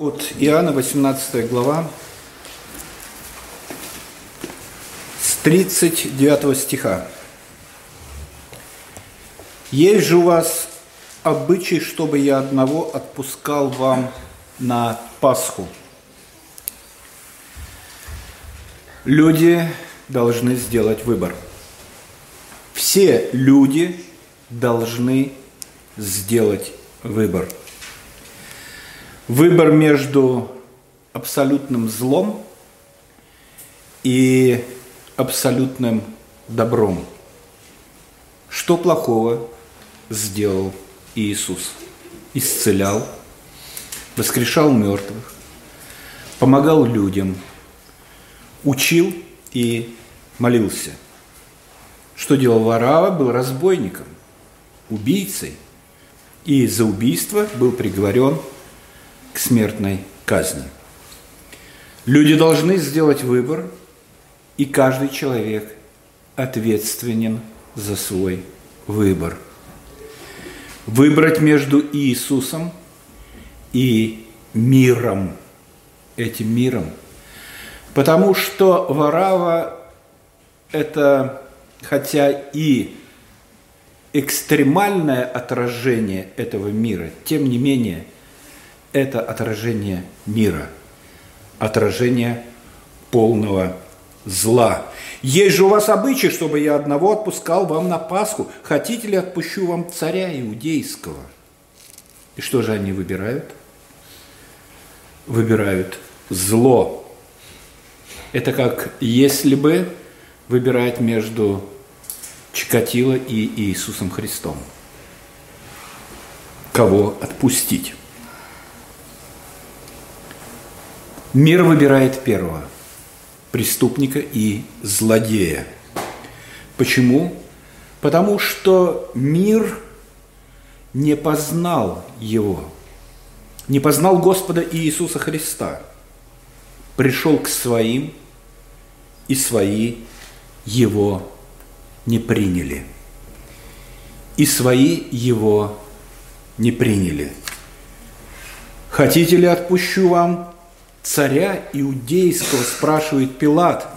От Иоанна, 18 глава, с 39 стиха. «Есть же у вас обычай, чтобы я одного отпускал вам на Пасху. Люди должны сделать выбор. Все люди должны сделать выбор – выбор между абсолютным злом и абсолютным добром. Что плохого сделал Иисус? Исцелял, воскрешал мертвых, помогал людям, учил и молился. Что делал Варава? Был разбойником, убийцей. И за убийство был приговорен смертной казни. Люди должны сделать выбор, и каждый человек ответственен за свой выбор. Выбрать между Иисусом и миром, этим миром. Потому что Варава – это, хотя и экстремальное отражение этого мира, тем не менее – это отражение мира, отражение полного зла. Есть же у вас обычай, чтобы я одного отпускал вам на Пасху. Хотите ли, отпущу вам царя иудейского? И что же они выбирают? Выбирают зло. Это как если бы выбирать между Чикатило и Иисусом Христом. Кого отпустить? Мир выбирает первого – преступника и злодея. Почему? Потому что мир не познал его, не познал Господа Иисуса Христа. Пришел к своим, и свои его не приняли. И свои его не приняли. Хотите ли отпущу вам царя иудейского, спрашивает Пилат.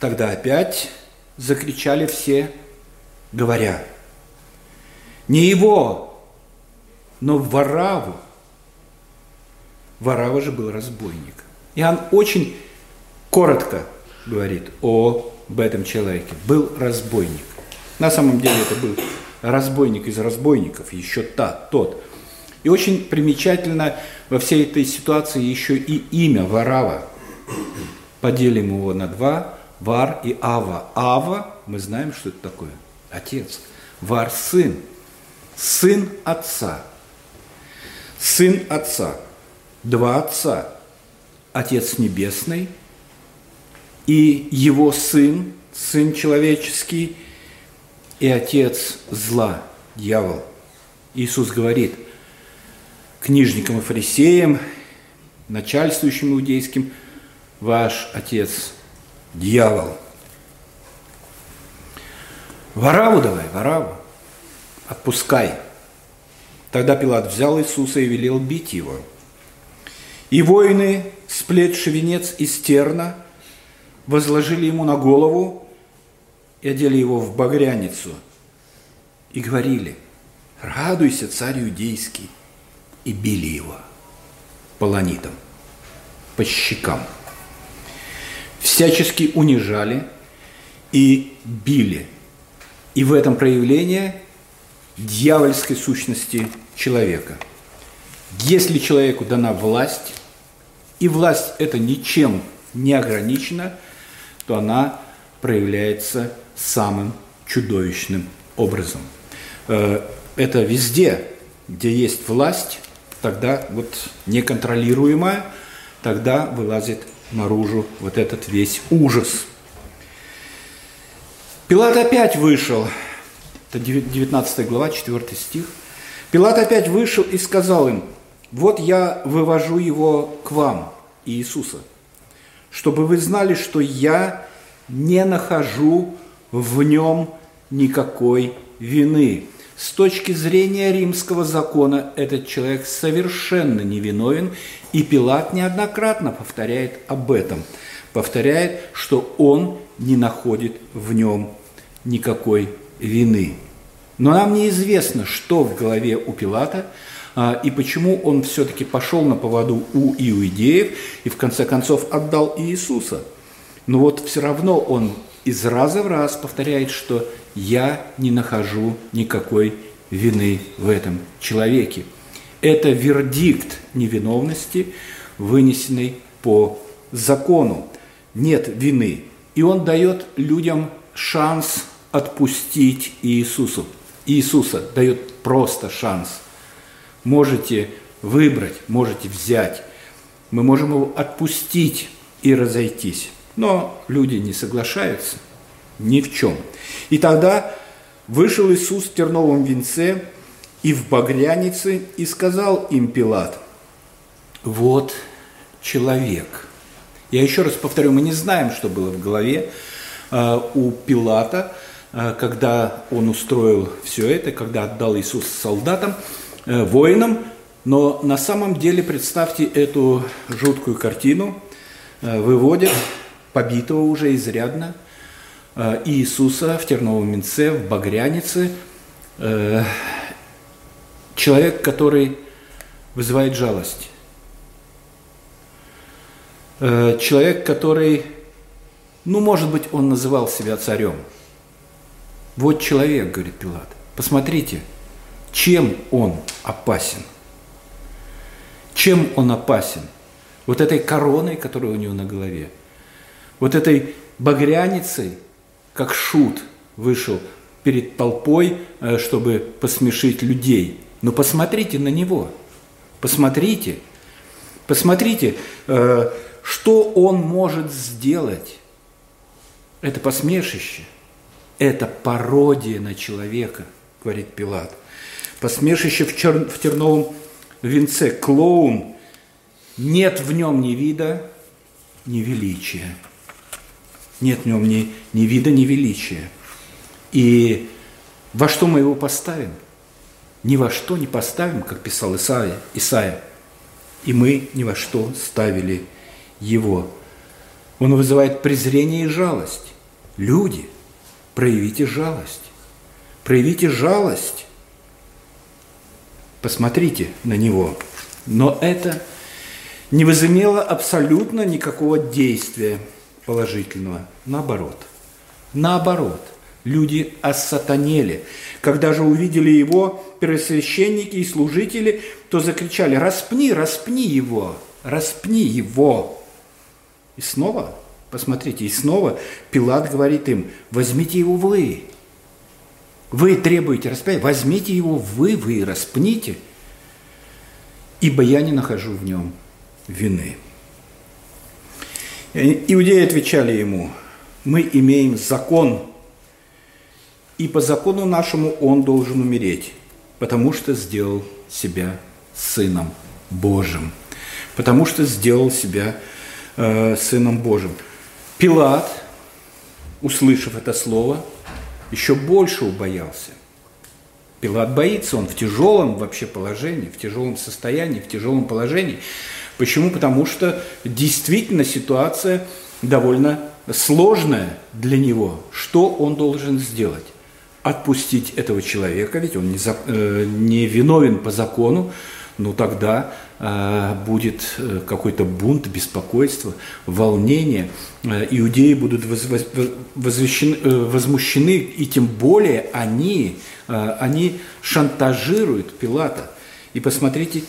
Тогда опять закричали все, говоря, не его, но Вараву. Варава же был разбойник. Иоанн очень коротко говорит об этом человеке. Был разбойник. На самом деле это был разбойник из разбойников, еще та, тот. И очень примечательно во всей этой ситуации еще и имя Варава. Поделим его на два. Вар и Ава. Ава, мы знаем, что это такое. Отец. Вар – сын. Сын отца. Сын отца. Два отца. Отец небесный и его сын, сын человеческий, и отец зла, дьявол. Иисус говорит – книжникам и фарисеям, начальствующим иудейским, ваш отец – дьявол. Вараву давай, Вараву, отпускай. Тогда Пилат взял Иисуса и велел бить его. И воины, сплетши венец из терна, возложили ему на голову и одели его в багряницу. И говорили, радуйся, царь иудейский, и били его полонитом по щекам. Всячески унижали и били. И в этом проявление дьявольской сущности человека. Если человеку дана власть, и власть это ничем не ограничена, то она проявляется самым чудовищным образом. Э, это везде, где есть власть, тогда вот неконтролируемая, тогда вылазит наружу вот этот весь ужас. Пилат опять вышел, это 19 глава, 4 стих. Пилат опять вышел и сказал им, вот я вывожу его к вам, Иисуса, чтобы вы знали, что я не нахожу в нем никакой вины. С точки зрения римского закона этот человек совершенно невиновен, и Пилат неоднократно повторяет об этом. Повторяет, что он не находит в нем никакой вины. Но нам неизвестно, что в голове у Пилата а, и почему он все-таки пошел на поводу у иудеев и в конце концов отдал Иисуса. Но вот все равно он из раза в раз повторяет, что я не нахожу никакой вины в этом человеке. Это вердикт невиновности, вынесенный по закону. Нет вины. И он дает людям шанс отпустить Иисусу. Иисуса дает просто шанс. Можете выбрать, можете взять. Мы можем его отпустить и разойтись. Но люди не соглашаются ни в чем. И тогда вышел Иисус в терновом венце и в багрянице и сказал им Пилат, вот человек. Я еще раз повторю, мы не знаем, что было в голове э, у Пилата, Э, когда он устроил все это, когда отдал Иисус солдатам, э, воинам, но на самом деле представьте эту жуткую картину, выводят побитого уже изрядно Иисуса в терновом венце, в багрянице, человек, который вызывает жалость, человек, который, ну, может быть, он называл себя царем – вот человек, говорит Пилат. Посмотрите, чем он опасен. Чем он опасен? Вот этой короной, которая у него на голове. Вот этой багряницей, как шут вышел перед толпой, э, чтобы посмешить людей. Но посмотрите на него. Посмотрите. Посмотрите, э, что он может сделать. Это посмешище – это пародия на человека, говорит Пилат. Посмешище в, чер... в терновом венце, клоун, нет в нем ни вида, ни величия. Нет в нем ни, ни вида, ни величия. И во что мы его поставим? Ни во что не поставим, как писал Исаия. Исаия. И мы ни во что ставили его. Он вызывает презрение и жалость. Люди – проявите жалость. Проявите жалость. Посмотрите на него. Но это не возымело абсолютно никакого действия положительного. Наоборот. Наоборот. Люди осатанели. Когда же увидели его первосвященники и служители, то закричали, распни, распни его, распни его. И снова Посмотрите, и снова Пилат говорит им, возьмите его вы. Вы требуете распятия, возьмите его вы, вы распните, ибо я не нахожу в нем вины. Иудеи отвечали ему, мы имеем закон, и по закону нашему он должен умереть, потому что сделал себя сыном Божьим, потому что сделал себя э, сыном Божьим. Пилат, услышав это слово, еще больше убоялся. Пилат боится, он в тяжелом вообще положении, в тяжелом состоянии, в тяжелом положении. Почему? Потому что действительно ситуация довольно сложная для него. Что он должен сделать? Отпустить этого человека, ведь он не, за, э, не виновен по закону, ну тогда э, будет э, какой-то бунт, беспокойство, волнение. Э, иудеи будут возмущены, и тем более они, они шантажируют Пилата. И посмотрите,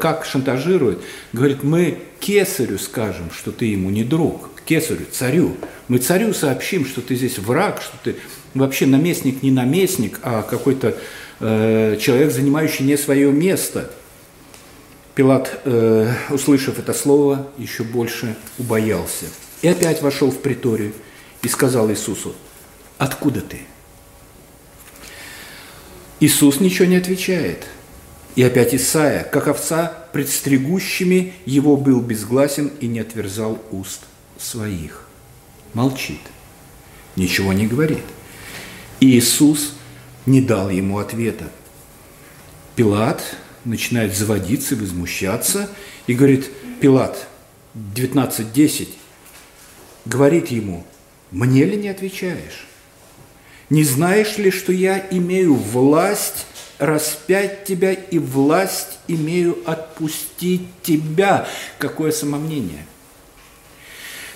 как шантажируют. Говорит, мы кесарю скажем, что ты ему не друг, кесарю, царю. Мы царю сообщим, что ты здесь враг, что ты вообще наместник не наместник, а какой-то э, человек, занимающий не свое место – Пилат, э, услышав это слово, еще больше убоялся. И опять вошел в приторию и сказал Иисусу, «Откуда ты?» Иисус ничего не отвечает. И опять Исаия, как овца, предстригущими его был безгласен и не отверзал уст своих. Молчит, ничего не говорит. И Иисус не дал ему ответа. Пилат начинает заводиться возмущаться и говорит, Пилат, 19.10, говорит ему, мне ли не отвечаешь? Не знаешь ли, что я имею власть распять тебя и власть имею отпустить тебя? Какое самомнение!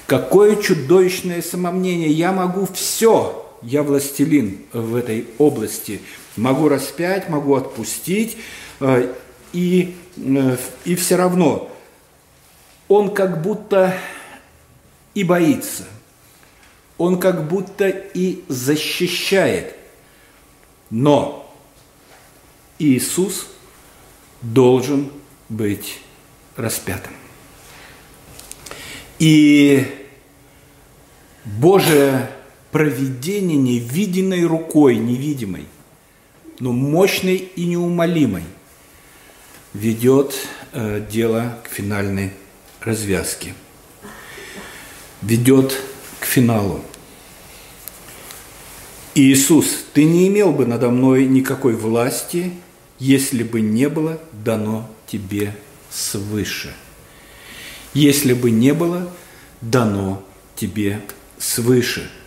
Какое чудовищное самомнение! Я могу все, я властелин в этой области. Могу распять, могу отпустить, и, э, и все равно он как будто и боится, он как будто и защищает. Но Иисус должен быть распятым. И Божие проведение невиденной рукой, невидимой, но мощной и неумолимой, ведет э, дело к финальной развязке, ведет к финалу. Иисус, ты не имел бы надо мной никакой власти, если бы не было дано тебе свыше. Если бы не было дано тебе свыше –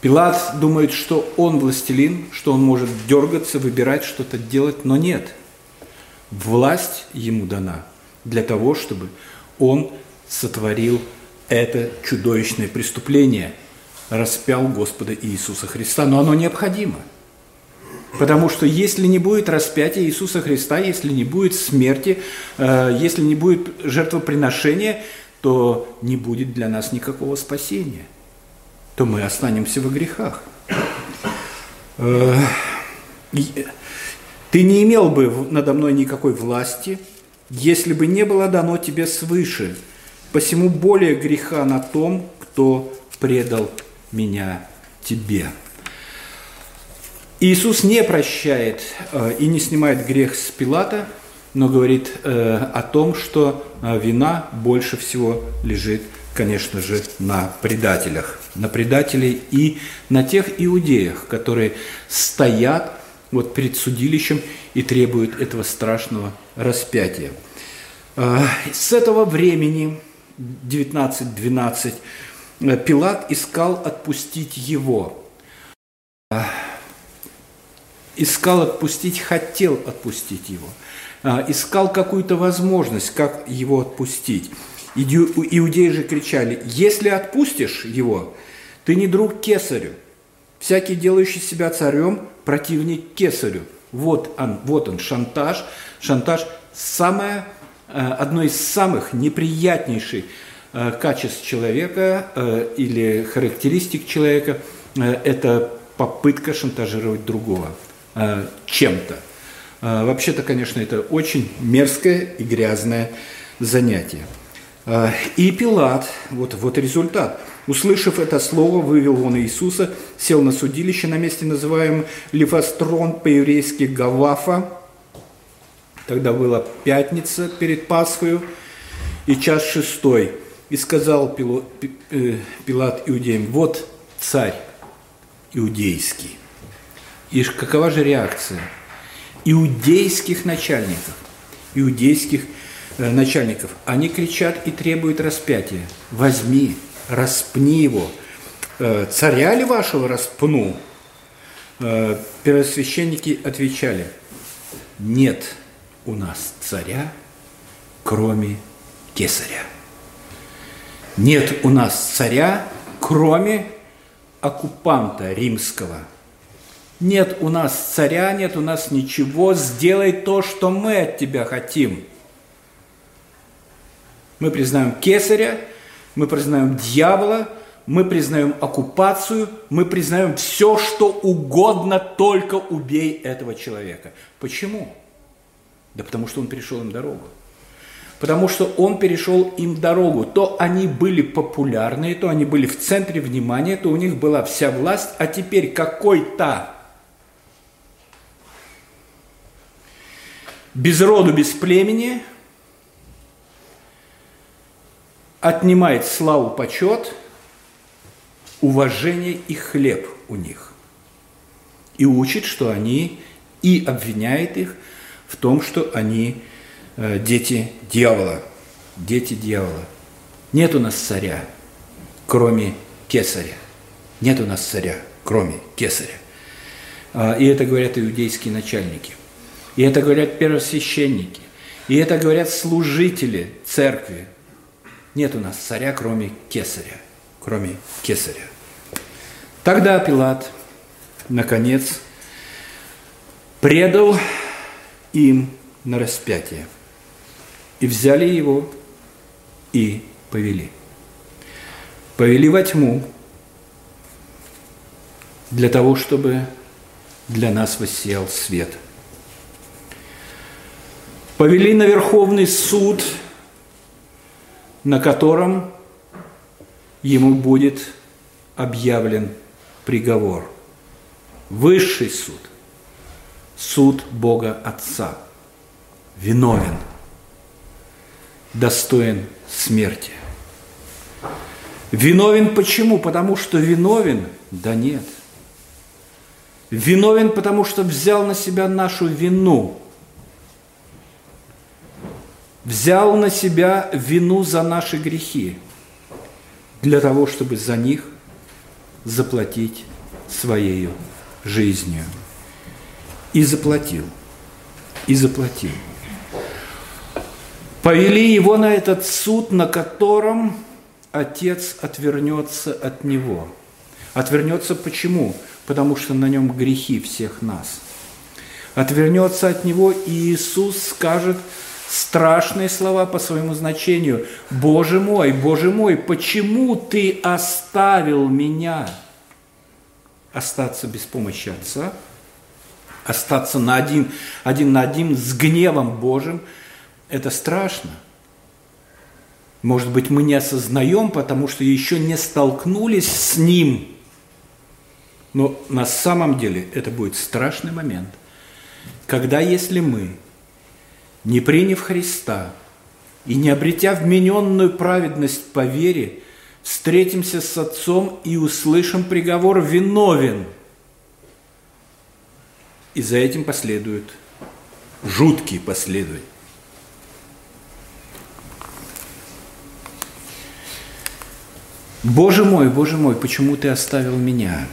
Пилат думает, что он властелин, что он может дергаться, выбирать, что-то делать, но нет. Власть ему дана для того, чтобы он сотворил это чудовищное преступление, распял Господа Иисуса Христа. Но оно необходимо. Потому что если не будет распятия Иисуса Христа, если не будет смерти, э, если не будет жертвоприношения, то не будет для нас никакого спасения – то мы останемся во грехах. Э, ты не имел бы надо мной никакой власти, если бы не было дано тебе свыше. Посему более греха на том, кто предал меня тебе. Иисус не прощает э, и не снимает грех с Пилата, но говорит э, о том, что вина больше всего лежит конечно же, на предателях. На предателей и на тех иудеях, которые стоят вот перед судилищем и требуют этого страшного распятия. А, с этого времени, 19.12, Пилат искал отпустить его. А, искал отпустить, хотел отпустить его. А, искал какую-то возможность, как его отпустить. Иудеи же кричали, если отпустишь его, ты не друг кесарю. Всякий, делающий себя царем, противник кесарю. Вот он, вот он, шантаж. Шантаж – самое, э, одно из самых неприятнейших э, качеств человека э, или характеристик человека – это попытка шантажировать другого чем-то. Вообще-то, конечно, это очень мерзкое и грязное занятие. А, и Пилат, вот, вот результат. Услышав это слово, вывел он Иисуса, сел на судилище на месте, называемом Лифастрон, по-еврейски Гавафа. Тогда была пятница перед Пасхою и час шестой. И сказал э, Пилат иудеям, вот царь иудейский. И какова же реакция иудейских начальников, иудейских начальников? Э, начальников, они кричат и требуют распятия. Возьми, распни его. Э, царя ли вашего распну? Э, первосвященники отвечали, нет у нас царя, кроме кесаря. Нет у нас царя, кроме оккупанта римского. Нет у нас царя, нет у нас ничего, сделай то, что мы от тебя хотим – мы признаем кесаря, мы признаем дьявола, мы признаем оккупацию, мы признаем все, что угодно, только убей этого человека. Почему? Да потому что он перешел им дорогу. Потому что он перешел им дорогу. То они были популярные, то они были в центре внимания, то у них была вся власть, а теперь какой-то без роду, без племени – отнимает славу, почет, уважение и хлеб у них. и учит, что они, и обвиняет их в том, что они э, дети дьявола. Дети дьявола. Нет у нас царя, кроме кесаря. Нет у нас царя, кроме кесаря. А, и это говорят иудейские начальники. И это говорят первосвященники. И это говорят служители церкви. Нет у нас царя, кроме кесаря. Кроме кесаря. Тогда Пилат, наконец, предал им на распятие. И взяли его и повели. Повели во тьму для того, чтобы для нас воссиял свет. Повели на Верховный суд, на котором ему будет объявлен приговор. Высший суд, суд Бога Отца, виновен, достоин смерти. Виновен почему? Потому что виновен? Да нет. Виновен, потому что взял на себя нашу вину. Взял на себя вину за наши грехи, для того, чтобы за них заплатить своей жизнью. И заплатил. И заплатил. Повели его на этот суд, на котором отец отвернется от него. Отвернется почему? Потому что на нем грехи всех нас. Отвернется от него, и Иисус скажет страшные слова по своему значению. «Боже мой, Боже мой, почему ты оставил меня?» Остаться без помощи Отца, остаться на один, один на один с гневом Божьим – это страшно – может быть, мы не осознаем, потому что еще не столкнулись с Ним. Но на самом деле это будет страшный момент, когда если мы, не приняв Христа и не обретя вмененную праведность по вере, встретимся с Отцом и услышим приговор «виновен», и за этим последуют жуткие последуют Боже мой, Боже мой, почему ты оставил меня?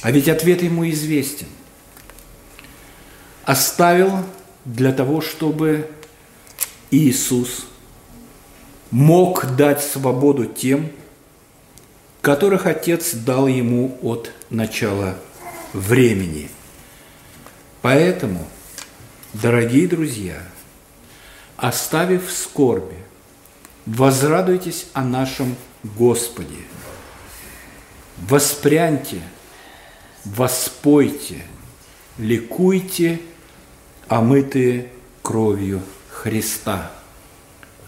А ведь ответ ему известен. Оставил для того, чтобы Иисус мог дать свободу тем, которых Отец дал ему от начала времени. Поэтому, дорогие друзья, оставив скорби, возрадуйтесь о нашем Господе. Воспряньте, воспойте, ликуйте, омытые кровью Христа.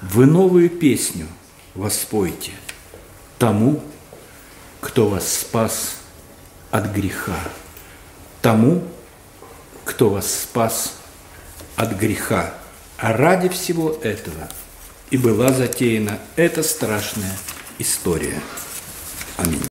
Вы новую песню воспойте тому, кто вас спас от греха, тому, кто вас спас от греха. А ради всего этого – и была затеяна эта страшная история. Аминь.